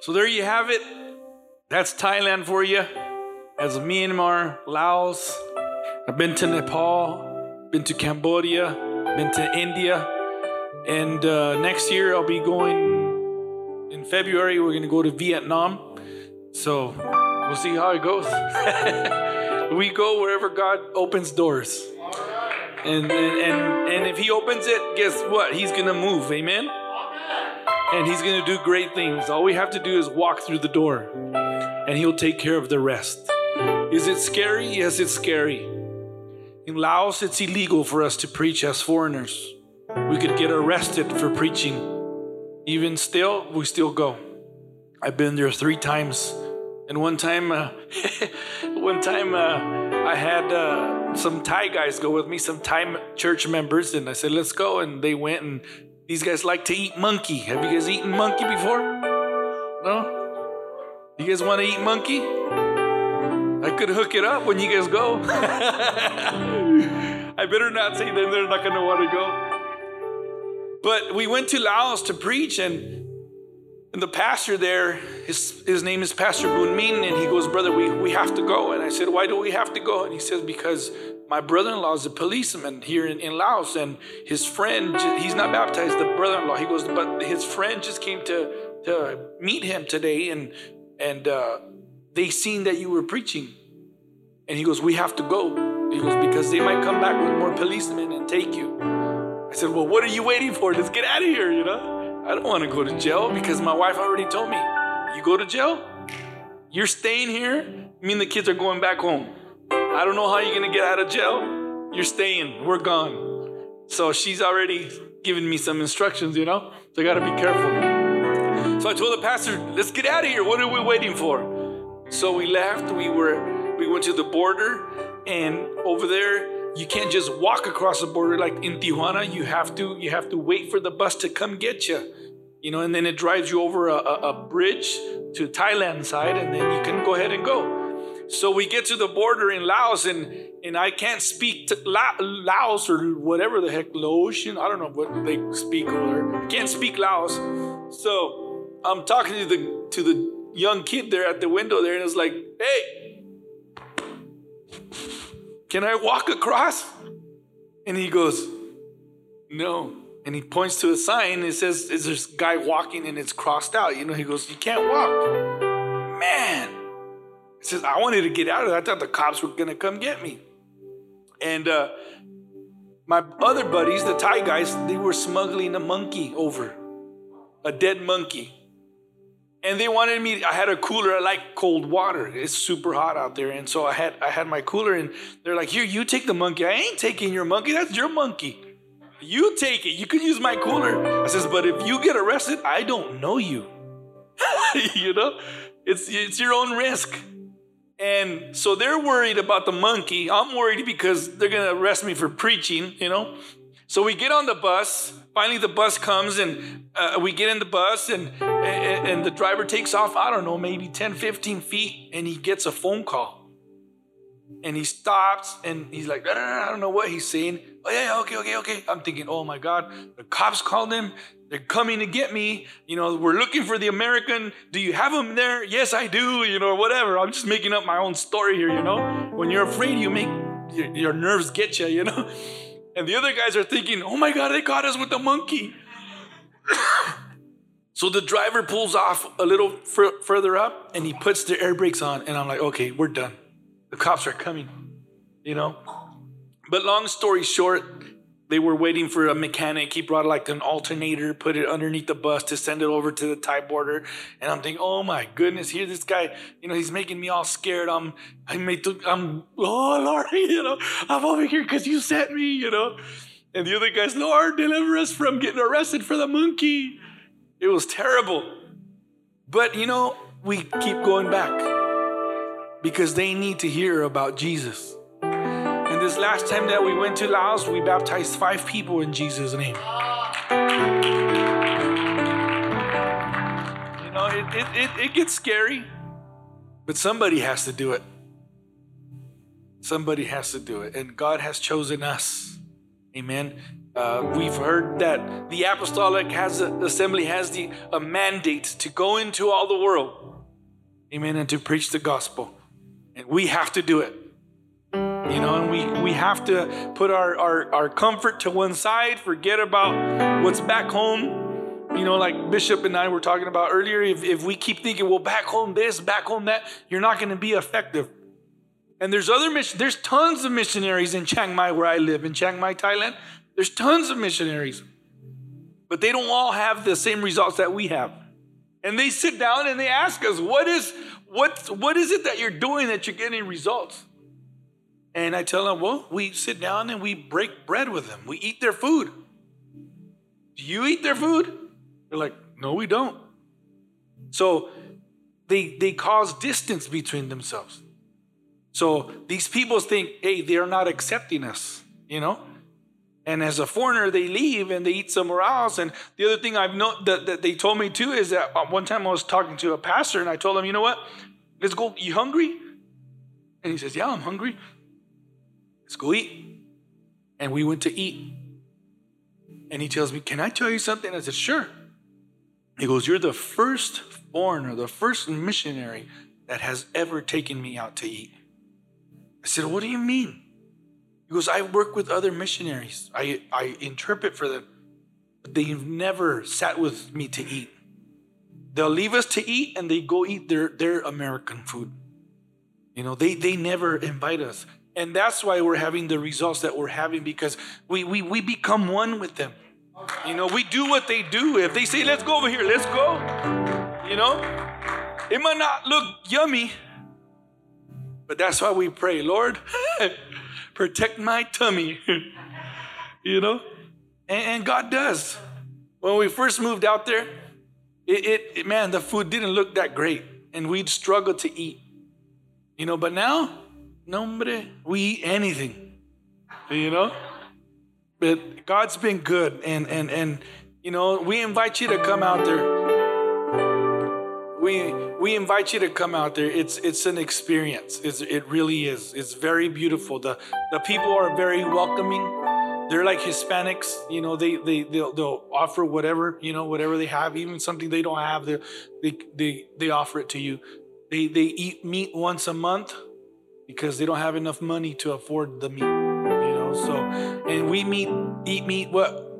So there you have it. That's Thailand for you. As Myanmar, Laos. I've been to Nepal, been to Cambodia, been to India, and uh, next year I'll be going in February. We're gonna go to Vietnam. So we'll see how it goes. we go wherever God opens doors. And, and and and if he opens it, guess what? He's gonna move, amen. And he's gonna do great things. All we have to do is walk through the door, and he'll take care of the rest. Is it scary? Yes, it's scary. In Laos, it's illegal for us to preach as foreigners. We could get arrested for preaching. Even still, we still go. I've been there three times. And one time, uh, one time, uh, I had uh, some Thai guys go with me, some Thai church members, and I said, "Let's go." And they went, and these guys like to eat monkey. Have you guys eaten monkey before? No. You guys want to eat monkey? I could hook it up when you guys go. I better not say them; they're not gonna want to go. But we went to Laos to preach, and and the pastor there, his, his name is Pastor Boon Min, and he goes, Brother, we, we have to go. And I said, Why do we have to go? And he says, Because my brother in law is a policeman here in, in Laos, and his friend, he's not baptized, the brother in law. He goes, But his friend just came to, to meet him today, and, and uh, they seen that you were preaching. And he goes, We have to go. He goes, Because they might come back with more policemen and take you. I said, Well, what are you waiting for? Let's get out of here, you know? I don't want to go to jail because my wife already told me, you go to jail, you're staying here, me and the kids are going back home. I don't know how you're going to get out of jail. You're staying, we're gone. So she's already given me some instructions, you know? So I got to be careful. So I told the pastor, let's get out of here. What are we waiting for? So we left. We were we went to the border and over there you can't just walk across the border like in Tijuana. You have to you have to wait for the bus to come get you, you know, and then it drives you over a, a, a bridge to Thailand side, and then you can go ahead and go. So we get to the border in Laos, and and I can't speak La- Laos or whatever the heck Laotian. I don't know what they speak over there. I can't speak Laos, so I'm talking to the to the young kid there at the window there, and it's like, hey can I walk across? And he goes, No. And he points to a sign. It says, Is this guy walking and it's crossed out? You know, he goes, You can't walk. Man. Says, I wanted to get out of there. I thought the cops were going to come get me. And uh, my other buddies, the Thai guys, they were smuggling a monkey over, a dead monkey. And they wanted me i had a cooler i like cold water. It's super hot out there. And so i had i had my cooler and they're like here you take the monkey. I ain't taking your monkey. That's your monkey. You take it. You can use my cooler. I says but if you get arrested i don't know you. You know? It's it's your own risk and so they're worried about the monkey. I'm worried because they're going to arrest me for preaching you know? So we get on the bus. Finally the bus comes and uh, we get in the bus and, and, and the driver takes off i don't know maybe 10 15 feet and he gets a phone call and he stops and he's like i don't know what he's saying. Oh yeah okay okay okay. I'm thinking oh my god the cops called him. They're coming to get me. You know we're looking for the american. Do you have him there? Yes i do you know whatever. I'm just making up my own story here you know. When you're afraid you make your, your nerves get you you know. And the other guys are thinking, oh my God, they caught us with the monkey. so the driver pulls off a little f- further up and he puts the air brakes on. And I'm like, okay, we're done. The cops are coming, you know? But long story short, they were waiting for a mechanic. He brought like an alternator, put it underneath the bus to send it over to the Thai border. And I'm thinking, oh my goodness, here this guy, you know, he's making me all scared. I'm, I made, to, I'm, oh Lord, you know, I'm over here because you sent me, you know. And the other guy's, Lord, deliver us from getting arrested for the monkey. It was terrible. But you know, we keep going back because they need to hear about Jesus. And this last time that we went to Laos, we baptized five people in Jesus' name. You know, it, it, it, it gets scary, but somebody has to do it. Somebody has to do it. And God has chosen us. Amen. Uh, we've heard that the apostolic has a, assembly has the a mandate to go into all the world, amen, and to preach the gospel, and we have to do it. You know, and we, we have to put our, our, our comfort to one side, forget about what's back home. You know, like Bishop and I were talking about earlier, if, if we keep thinking, well, back home this, back home that, you're not going to be effective. And there's other mission, there's tons of missionaries in Chiang Mai where I live, in Chiang Mai, Thailand. There's tons of missionaries. But they don't all have the same results that we have. And they sit down and they ask us, what is what, what is it that you're doing that you're getting results? And I tell them, well, we sit down and we break bread with them. We eat their food. Do you eat their food? They're like, no, we don't. So they they cause distance between themselves. So these people think, hey, they're not accepting us, you know? And as a foreigner, they leave and they eat somewhere else. And the other thing I've known that, that they told me too is that uh, one time I was talking to a pastor and I told him, you know what? Let's go. You hungry? And he says, yeah, I'm hungry. Let's go eat. And we went to eat. And he tells me, Can I tell you something? I said, Sure. He goes, You're the first foreigner, the first missionary that has ever taken me out to eat. I said, What do you mean? He goes, I work with other missionaries. I, I interpret for them, but they've never sat with me to eat. They'll leave us to eat and they go eat their, their American food. You know, they, they never invite us. And that's why we're having the results that we're having because we, we, we become one with them. You know, we do what they do. If they say, let's go over here, let's go. You know, it might not look yummy, but that's why we pray, Lord, protect my tummy. you know, and, and, God does. When we first moved out there, it, it, it man, the food didn't look that great, and we'd struggle to eat. You know, but now no, hombre, we eat anything, you know? But God's been good, and, and, and, you know, we invite you to come out there. We, we invite you to come out there. It's, it's an experience. It's, it really is. It's very beautiful. The, the people are very welcoming. They're like Hispanics, you know, they, they, they'll, they'll offer whatever, you know, whatever they have, even something they don't have, they, they, they, they offer it to you. They, they eat meat once a month because they don't have enough money to afford the meat. You know, so and we meet eat meat what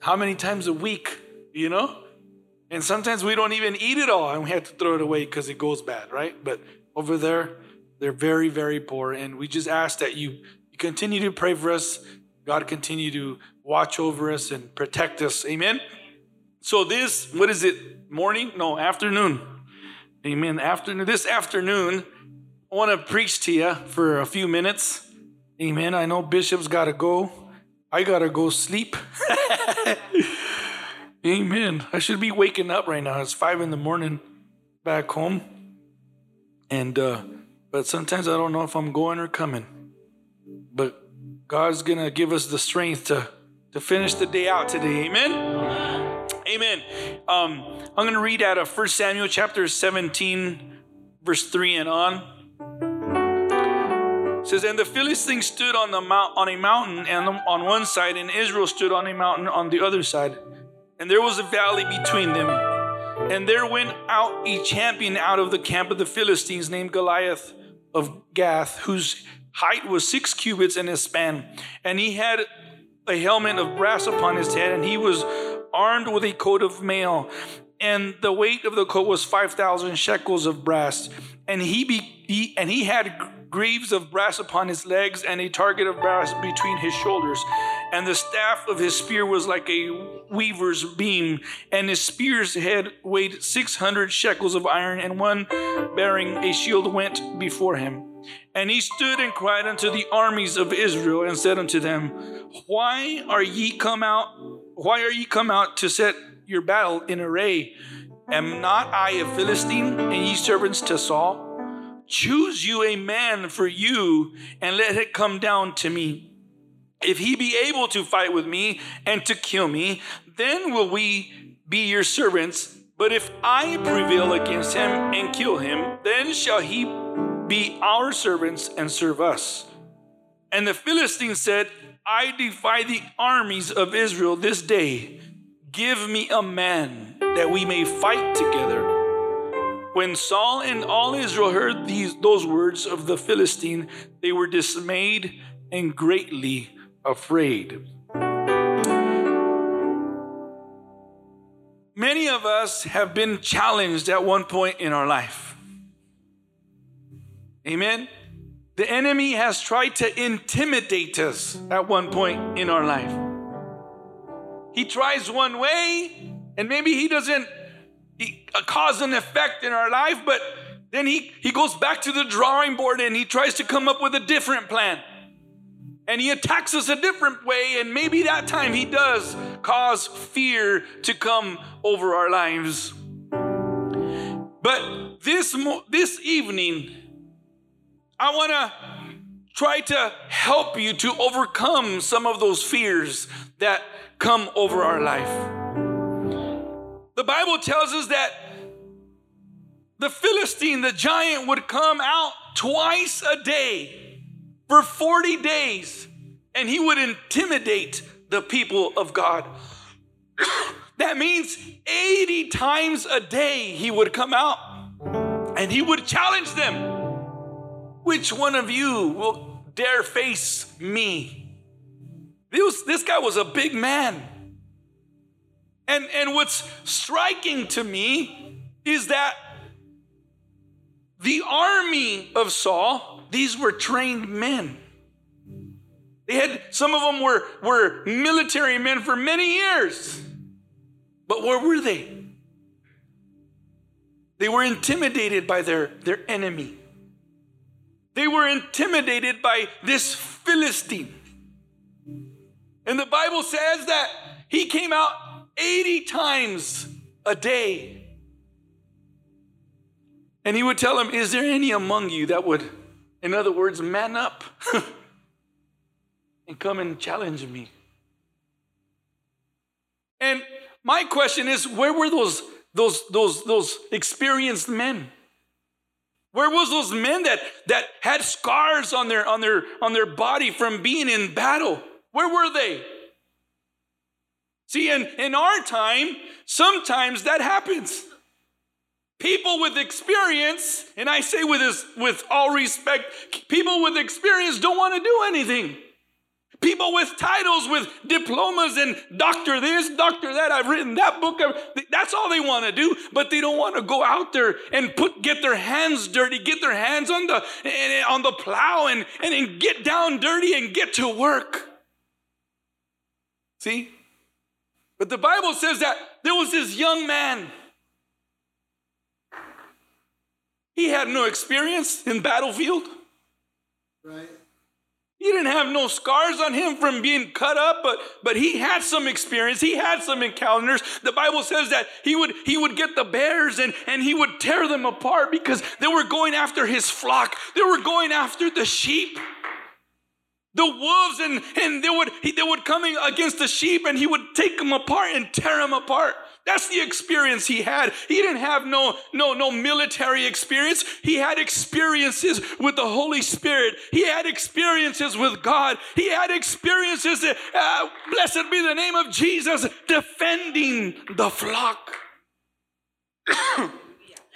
how many times a week, you know? And sometimes we don't even eat it all and we have to throw it away because it goes bad, right? But over there, they're very, very poor. And we just ask that you, you continue to pray for us. God continue to watch over us and protect us. Amen. So this, what is it? Morning? No, afternoon. Amen. Afternoon. This afternoon, I want to preach to you for a few minutes. Amen. I know Bishop's got to go. I got to go sleep. Amen. I should be waking up right now. It's five in the morning back home. And, uh, but sometimes I don't know if I'm going or coming. But God's going to give us the strength to, to finish the day out today. Amen. Amen. Um, I'm going to read out of 1 Samuel chapter 17, verse 3 and on says, And the Philistines stood on, the mount, on a mountain and on one side, and Israel stood on a mountain on the other side. And there was a valley between them. And there went out a champion out of the camp of the Philistines named Goliath of Gath, whose height was six cubits in his span. And he had a helmet of brass upon his head, and he was armed with a coat of mail. And the weight of the coat was 5,000 shekels of brass. And he, be, he and he had greaves of brass upon his legs, and a target of brass between his shoulders. And the staff of his spear was like a weaver's beam, and his spear's head weighed 600 shekels of iron, and one bearing a shield went before him. And he stood and cried unto the armies of Israel, and said unto them, Why are ye come out? Why are ye come out to set your battle in array? Am not I a Philistine, and ye servants to Saul? Choose you a man for you and let it come down to me. If he be able to fight with me and to kill me, then will we be your servants. But if I prevail against him and kill him, then shall he be our servants and serve us. And the Philistines said, I defy the armies of Israel this day. Give me a man that we may fight together. When Saul and all Israel heard these those words of the Philistine, they were dismayed and greatly afraid. Many of us have been challenged at one point in our life. Amen. The enemy has tried to intimidate us at one point in our life. He tries one way, and maybe he doesn't he, uh, cause and effect in our life, but then he, he goes back to the drawing board and he tries to come up with a different plan. And he attacks us a different way, and maybe that time he does cause fear to come over our lives. But this, mo- this evening, I want to try to help you to overcome some of those fears that come over our life. Bible tells us that the Philistine, the giant, would come out twice a day for 40 days and he would intimidate the people of God. that means 80 times a day he would come out and he would challenge them. Which one of you will dare face me? This, this guy was a big man. And, and what's striking to me is that the army of Saul, these were trained men. They had some of them were, were military men for many years. But where were they? They were intimidated by their, their enemy. They were intimidated by this Philistine. And the Bible says that he came out 80 times a day. And he would tell him, Is there any among you that would, in other words, man up and come and challenge me? And my question is, where were those, those, those, those experienced men? Where was those men that, that had scars on their, on, their, on their body from being in battle? Where were they? See, in, in our time, sometimes that happens. People with experience, and I say with, this, with all respect, people with experience don't want to do anything. People with titles, with diplomas, and doctor this, doctor that. I've written that book. That's all they want to do, but they don't want to go out there and put get their hands dirty, get their hands on the on the plow, and and get down dirty and get to work. See, but the Bible says that there was this young man. He had no experience in battlefield. Right. He didn't have no scars on him from being cut up, but, but he had some experience. He had some encounters. The Bible says that he would, he would get the bears and, and he would tear them apart because they were going after his flock. They were going after the sheep. The wolves and, and they would he, they would come against the sheep and he would take them apart and tear them apart. That's the experience he had. He didn't have no, no, no military experience. He had experiences with the Holy Spirit. He had experiences with God. He had experiences, uh, blessed be the name of Jesus, defending the flock.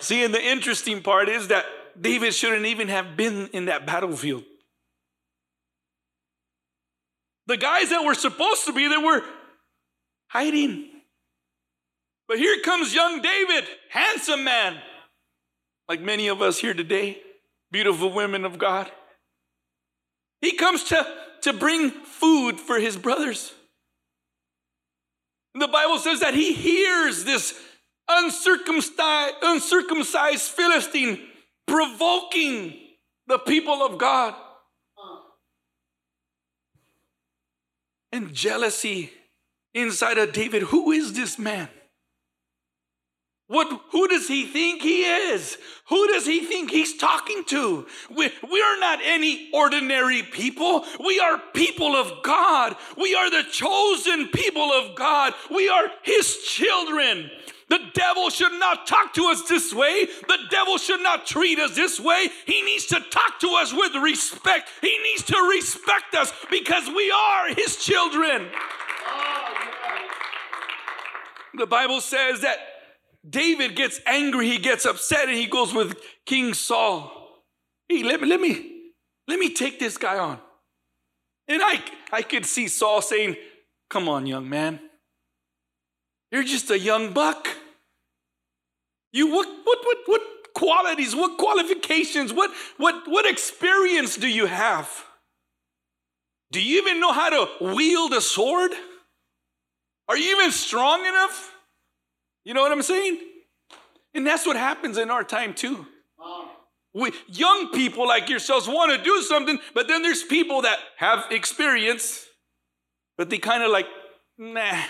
See, and the interesting part is that David shouldn't even have been in that battlefield. The guys that were supposed to be there were hiding. But here comes young David, handsome man, like many of us here today, beautiful women of God. He comes to, to bring food for his brothers. The Bible says that he hears this uncircumcised, uncircumcised Philistine provoking the people of God. And jealousy inside of David. Who is this man? What, who does he think he is? Who does he think he's talking to? We, we are not any ordinary people. We are people of God. We are the chosen people of God. We are his children. The devil should not talk to us this way. The devil should not treat us this way. He needs to talk to us with respect. He needs to respect us because we are his children. The Bible says that David gets angry, he gets upset, and he goes with King Saul. Hey, let me, let me, let me take this guy on. And I, I could see Saul saying, Come on, young man. You're just a young buck. You what what what what qualities, what qualifications, what what what experience do you have? Do you even know how to wield a sword? Are you even strong enough? You know what I'm saying? And that's what happens in our time too. We, young people like yourselves want to do something, but then there's people that have experience, but they kind of like, nah.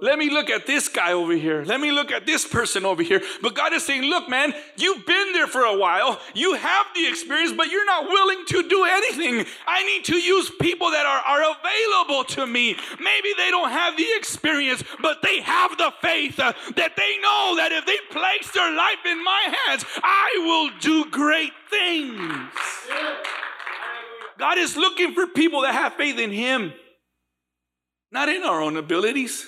Let me look at this guy over here. Let me look at this person over here. But God is saying, look, man, you've been there for a while. You have the experience, but you're not willing to do anything. I need to use people that are, are available to me. Maybe they don't have the experience, but they have the faith uh, that they know that if they place their life in my hands, I will do great things. God is looking for people that have faith in Him, not in our own abilities.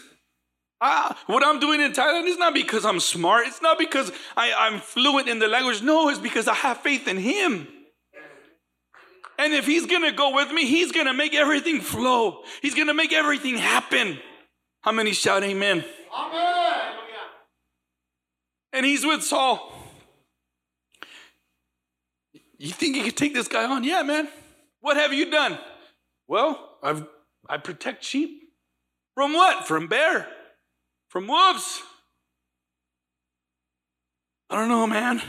Ah, what I'm doing in Thailand is not because I'm smart. It's not because I, I'm fluent in the language. No, it's because I have faith in Him. And if He's gonna go with me, He's gonna make everything flow. He's gonna make everything happen. How many shout amen? Amen. And He's with Saul. You think you can take this guy on? Yeah, man. What have you done? Well, I've I protect sheep. From what? From bear. From wolves? I don't know, man.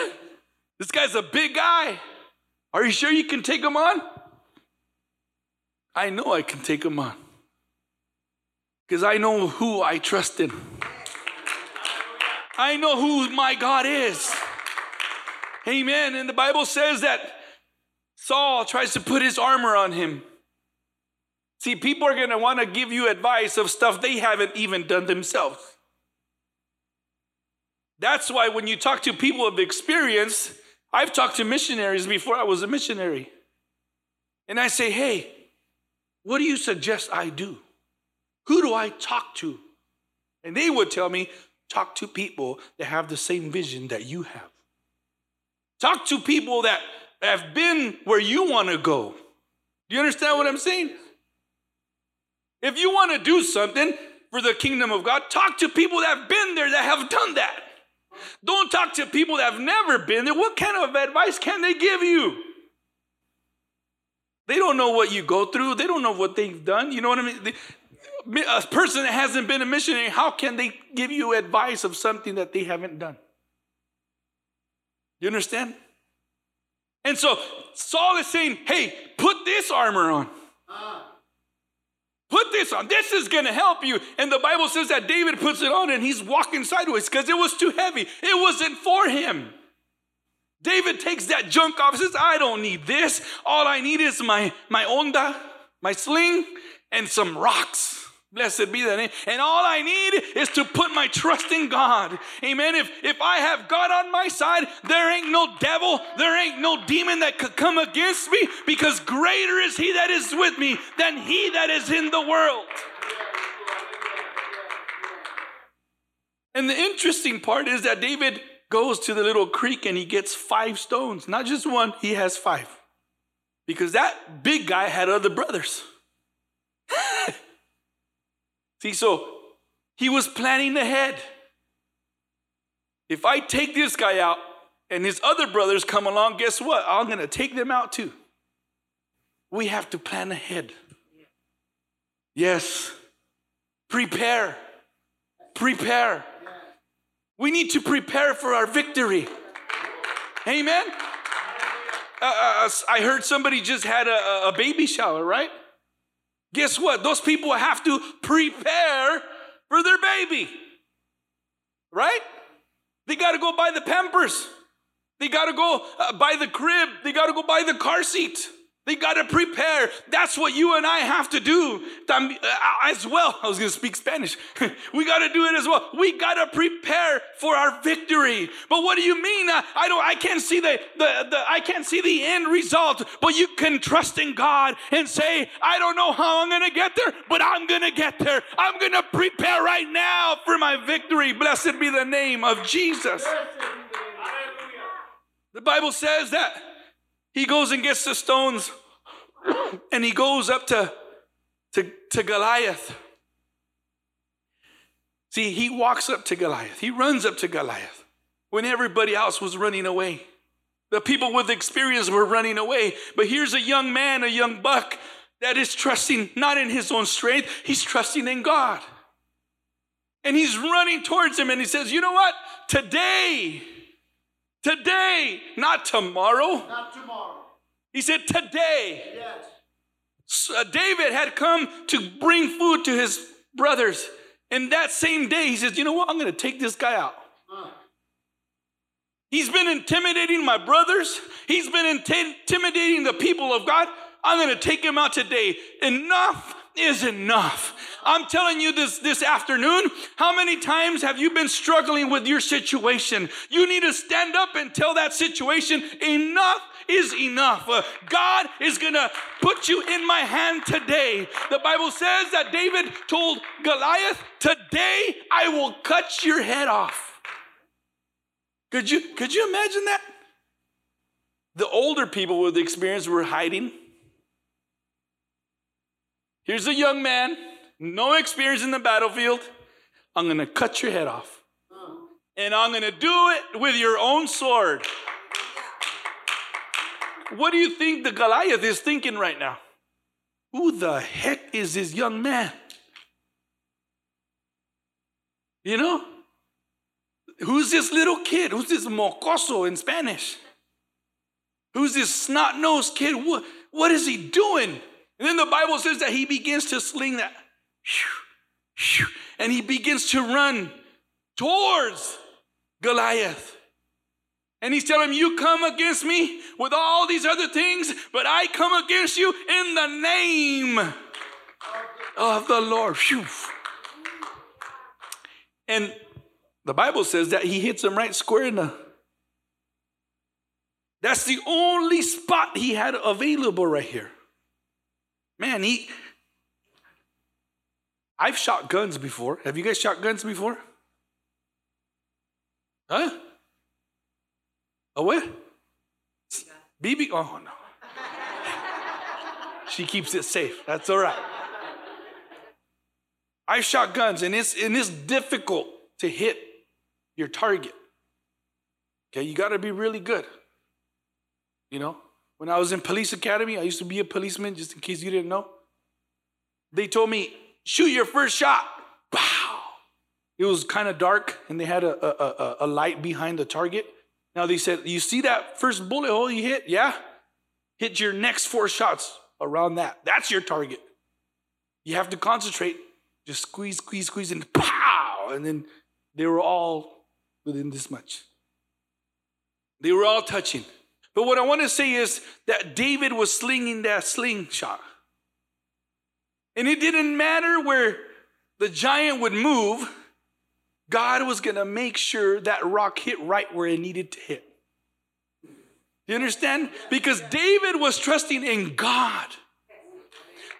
this guy's a big guy. Are you sure you can take him on? I know I can take him on. Because I know who I trust in. I know who my God is. Amen. And the Bible says that Saul tries to put his armor on him. See, people are going to want to give you advice of stuff they haven't even done themselves. That's why when you talk to people of experience, I've talked to missionaries before I was a missionary. And I say, hey, what do you suggest I do? Who do I talk to? And they would tell me, talk to people that have the same vision that you have. Talk to people that have been where you want to go. Do you understand what I'm saying? If you want to do something for the kingdom of God, talk to people that have been there, that have done that. Don't talk to people that have never been there. What kind of advice can they give you? They don't know what you go through. They don't know what they've done. You know what I mean? A person that hasn't been a missionary, how can they give you advice of something that they haven't done? You understand? And so Saul is saying, hey, put this armor on. Uh. Put this on. This is going to help you. And the Bible says that David puts it on and he's walking sideways because it was too heavy. It wasn't for him. David takes that junk off and says, I don't need this. All I need is my, my onda, my sling, and some rocks. Blessed be the name. And all I need is to put my trust in God. Amen. If if I have God on my side, there ain't no devil, there ain't no demon that could come against me because greater is he that is with me than he that is in the world. And the interesting part is that David goes to the little creek and he gets five stones, not just one, he has five. Because that big guy had other brothers. See, so he was planning ahead. If I take this guy out and his other brothers come along, guess what? I'm going to take them out too. We have to plan ahead. Yes. Prepare. Prepare. We need to prepare for our victory. Amen. Uh, uh, uh I heard somebody just had a, a baby shower, right? Guess what? Those people have to prepare for their baby. Right? They got to go buy the pampers. They got to go uh, buy the crib. They got to go buy the car seat. They got to prepare. That's what you and I have to do uh, as well. I was going to speak Spanish. we got to do it as well. We got to prepare for our victory. But what do you mean? I don't. I can't see the, the the I can't see the end result. But you can trust in God and say, I don't know how I'm going to get there, but I'm going to get there. I'm going to prepare right now for my victory. Blessed be the name of Jesus. The Bible says that he goes and gets the stones and he goes up to, to, to Goliath. See, he walks up to Goliath. He runs up to Goliath when everybody else was running away. The people with experience were running away. But here's a young man, a young buck, that is trusting not in his own strength, he's trusting in God. And he's running towards him and he says, You know what? Today, Today, not tomorrow. Not tomorrow. He said, Today. Yes. So, uh, David had come to bring food to his brothers. And that same day, he says, You know what? I'm going to take this guy out. Uh. He's been intimidating my brothers, he's been intimidating the people of God. I'm going to take him out today. Enough is enough. I'm telling you this this afternoon, how many times have you been struggling with your situation? You need to stand up and tell that situation enough is enough. Uh, God is going to put you in my hand today. The Bible says that David told Goliath, "Today I will cut your head off." Could you could you imagine that? The older people with the experience were hiding Here's a young man, no experience in the battlefield. I'm going to cut your head off. And I'm going to do it with your own sword. What do you think the Goliath is thinking right now? Who the heck is this young man? You know? Who's this little kid? Who's this mocoso in Spanish? Who's this snot nosed kid? What, what is he doing? And then the Bible says that he begins to sling that. And he begins to run towards Goliath. And he's telling him, You come against me with all these other things, but I come against you in the name of the Lord. And the Bible says that he hits him right square in the. That's the only spot he had available right here. Man, he. I've shot guns before. Have you guys shot guns before? Huh? A what? BB? Oh, no. she keeps it safe. That's all right. I've shot guns, and it's, and it's difficult to hit your target. Okay, you got to be really good. You know, when I was in police academy, I used to be a policeman, just in case you didn't know. They told me, shoot your first shot. Wow. It was kind of dark, and they had a, a, a, a light behind the target. Now they said, you see that first bullet hole you hit? Yeah. Hit your next four shots around that. That's your target. You have to concentrate. Just squeeze, squeeze, squeeze, and pow! And then they were all within this much. They were all touching. But what I want to say is that David was slinging that slingshot. And it didn't matter where the giant would move, God was going to make sure that rock hit right where it needed to hit. You understand? Because David was trusting in God.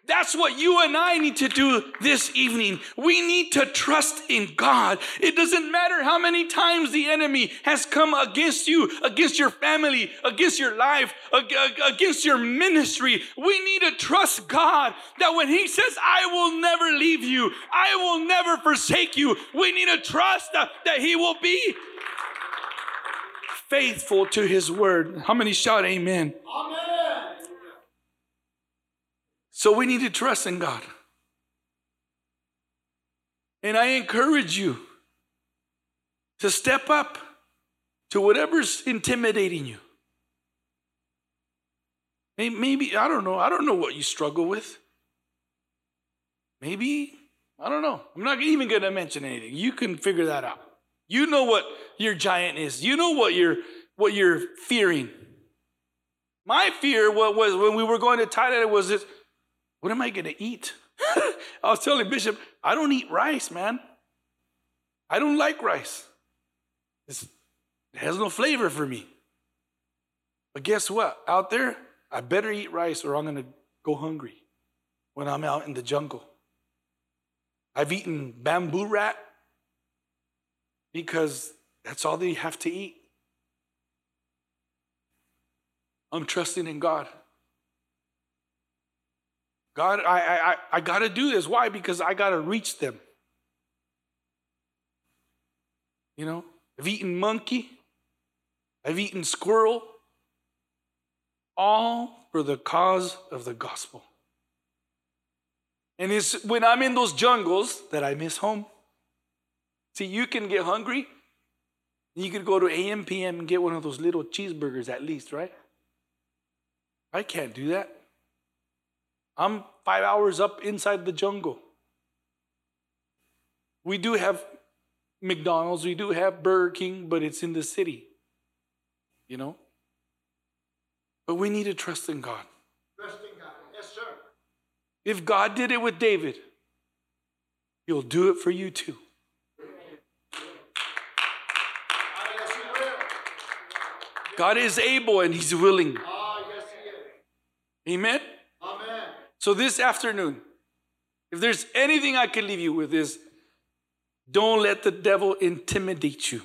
That's what you and I need to do this evening. We need to trust in God. It doesn't matter how many times the enemy has come against you, against your family, against your life, against your ministry. We need to trust God that when He says, I will never leave you, I will never forsake you, we need to trust that He will be faithful to His word. How many shout amen? Amen. So we need to trust in God. And I encourage you to step up to whatever's intimidating you. Maybe, I don't know, I don't know what you struggle with. Maybe, I don't know. I'm not even going to mention anything. You can figure that out. You know what your giant is. You know what you're what you're fearing. My fear was, when we were going to Thailand was this, what am I going to eat? I was telling Bishop, I don't eat rice, man. I don't like rice. It's, it has no flavor for me. But guess what? Out there, I better eat rice or I'm going to go hungry when I'm out in the jungle. I've eaten bamboo rat because that's all they have to eat. I'm trusting in God. God, I, I, I got to do this. Why? Because I got to reach them. You know, I've eaten monkey, I've eaten squirrel, all for the cause of the gospel. And it's when I'm in those jungles that I miss home. See, you can get hungry. You could go to AM, PM and get one of those little cheeseburgers at least, right? I can't do that. I'm five hours up inside the jungle. We do have McDonald's, we do have Burger King, but it's in the city, you know? But we need to trust in God. Trust in God. Yes, sir. If God did it with David, He'll do it for you too. Ah, yes, He will. God is able and He's willing. Ah, yes, He is. Amen? So this afternoon, if there's anything I can leave you with is don't let the devil intimidate you.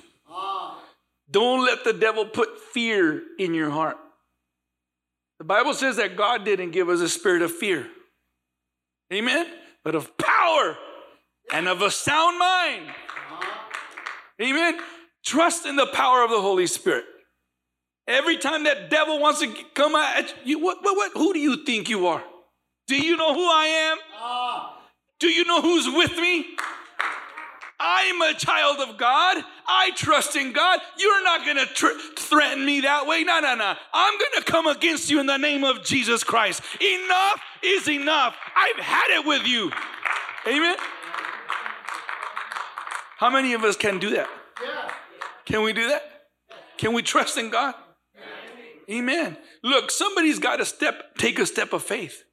Don't let the devil put fear in your heart. The Bible says that God didn't give us a spirit of fear. Amen? But of power and of a sound mind. Amen? Trust in the power of the Holy Spirit. Every time that devil wants to come at you, what, what, what, who do you think you are? Do you know who I am? ah, Do you know who's with me? I'm a child of God. I trust in God. You're not going to tr- threaten me that way. No, no, no. I'm going to come against you in the name of Jesus Christ. Enough is enough. I've had it with you. Amen. How many of us can do that? yeah. Can we do that? Can we trust in God? Amen. Look, somebody's got to step, take a step of faith.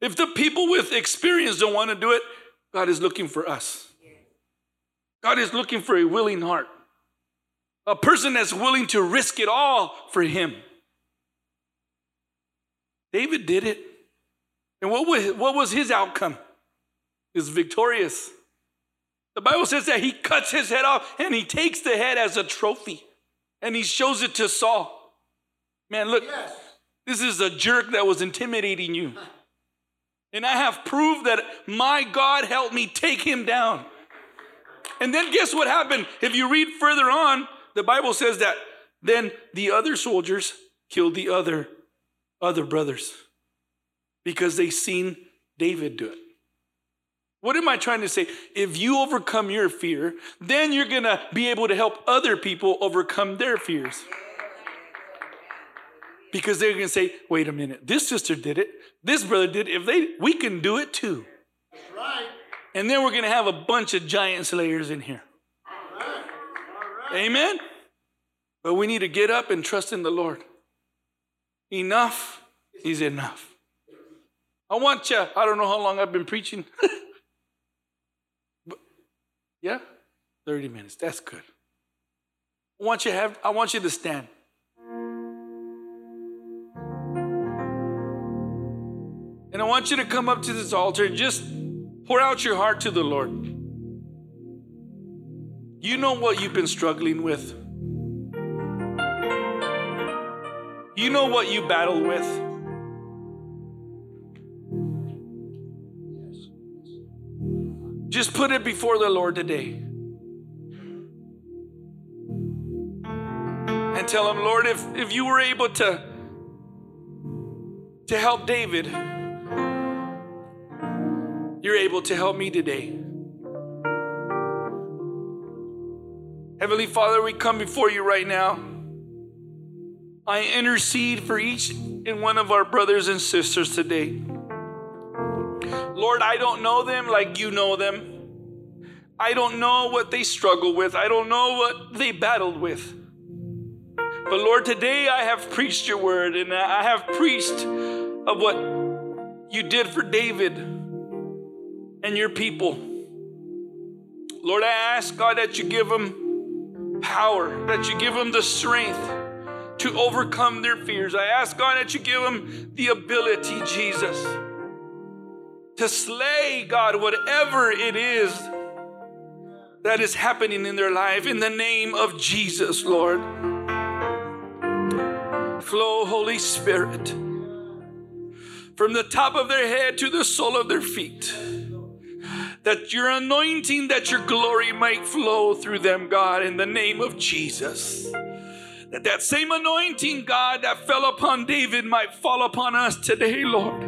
If the people with experience don't want to do it, God is looking for us. God is looking for a willing heart, a person that's willing to risk it all for Him. David did it. And what was, what was his outcome? Was victorious. The Bible says that he cuts his head off and he takes the head as a trophy and he shows it to Saul. Man, look, Yes. this is a jerk that was intimidating you. And I have proved that my God helped me take him down. And then guess what happened? If you read further on, the Bible says that then the other soldiers killed the other other brothers because they seen David do it. What am I trying to say? If you overcome your fear, then you're going to be able to help other people overcome their fears. Because they're going to say, "Wait a minute. This sister did it. This brother did it. If they we can do it too." That's right. And then we're going to have a bunch of giant slayers in here. All right. All right. Amen. But we need to get up and trust in the Lord. Enough is enough. I want you, I don't know how long I've been preaching. but, yeah? 30 minutes. That's good. I want you to have I want you to stand. And I want you to come up to this altar and just pour out your heart to the Lord. You know what you've been struggling with. You know what you battle with. Just put it before the Lord today. And tell him, Lord, if, if you were able to, to help David, you're able to help me today. Heavenly Father, we come before you right now. I intercede for each and one of our brothers and sisters today. Lord, I don't know them like you know them. I don't know what they struggle with. I don't know what they battled with. But Lord, today I have preached your word and I have preached of what you did for David and your people. Lord, I ask God that you give them power, that you give them the strength to overcome their fears. I ask God that you give them the ability, Jesus, to slay, God, whatever it is that is happening in their life in the name of Jesus, Lord. Flow, Holy Spirit, from the top of their head to the sole of their feet. That your anointing, that your glory might flow through them, God, in the name of Jesus. That that same anointing, God, that fell upon David might fall upon us today, Lord.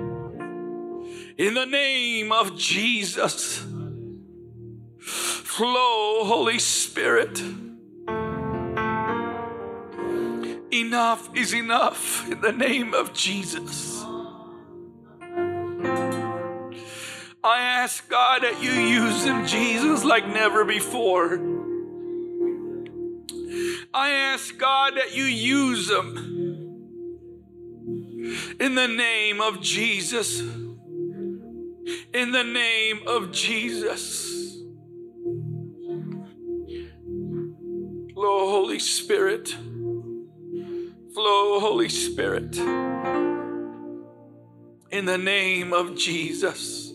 In the name of Jesus. Flow, Holy Spirit. Enough is enough in the name of Jesus. I ask God that you use him, Jesus, like never before. I ask God that you use him in the name of Jesus. In the name of Jesus. Flow, Holy Spirit. Flow, Holy Spirit. In the name of Jesus.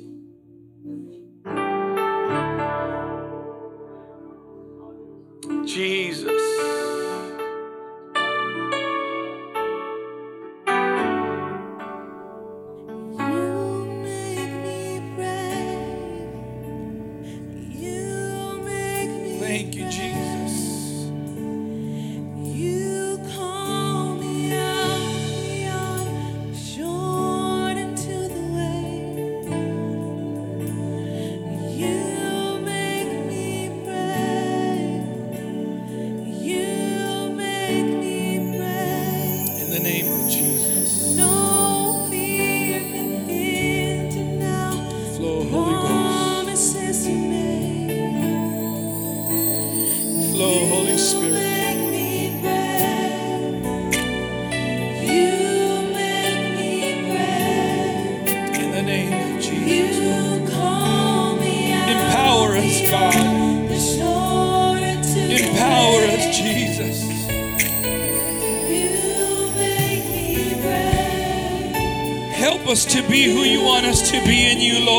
Jesus. To be who you want us to be in you, Lord.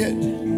Wave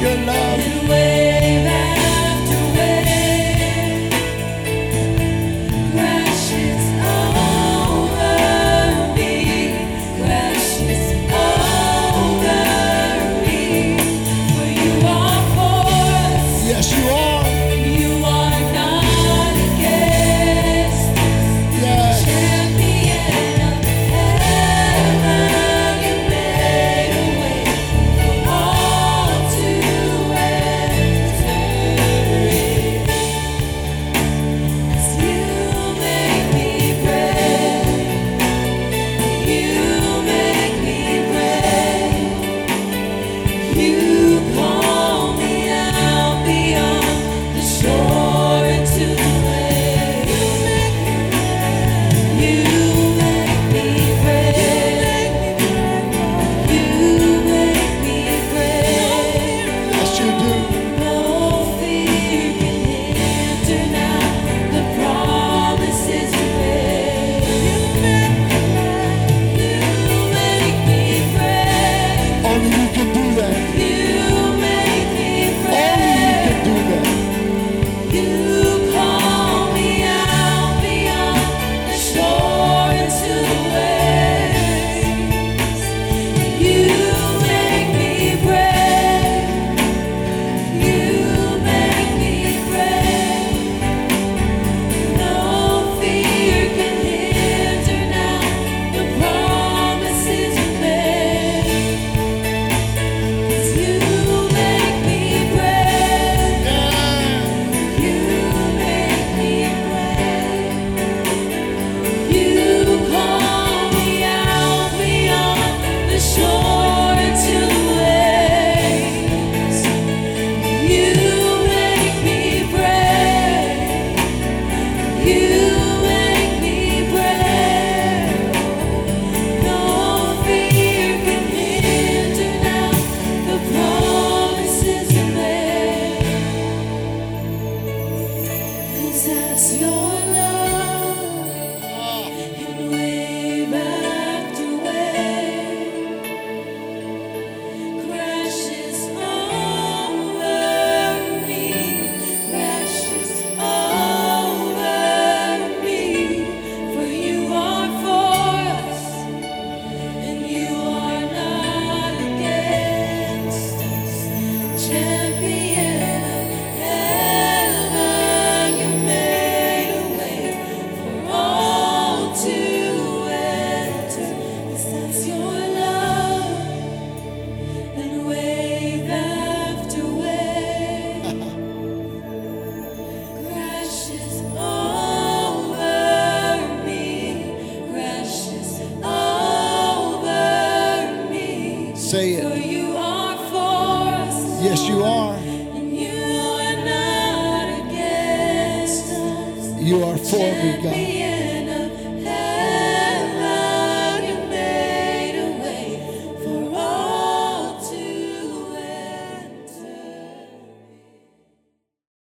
your love.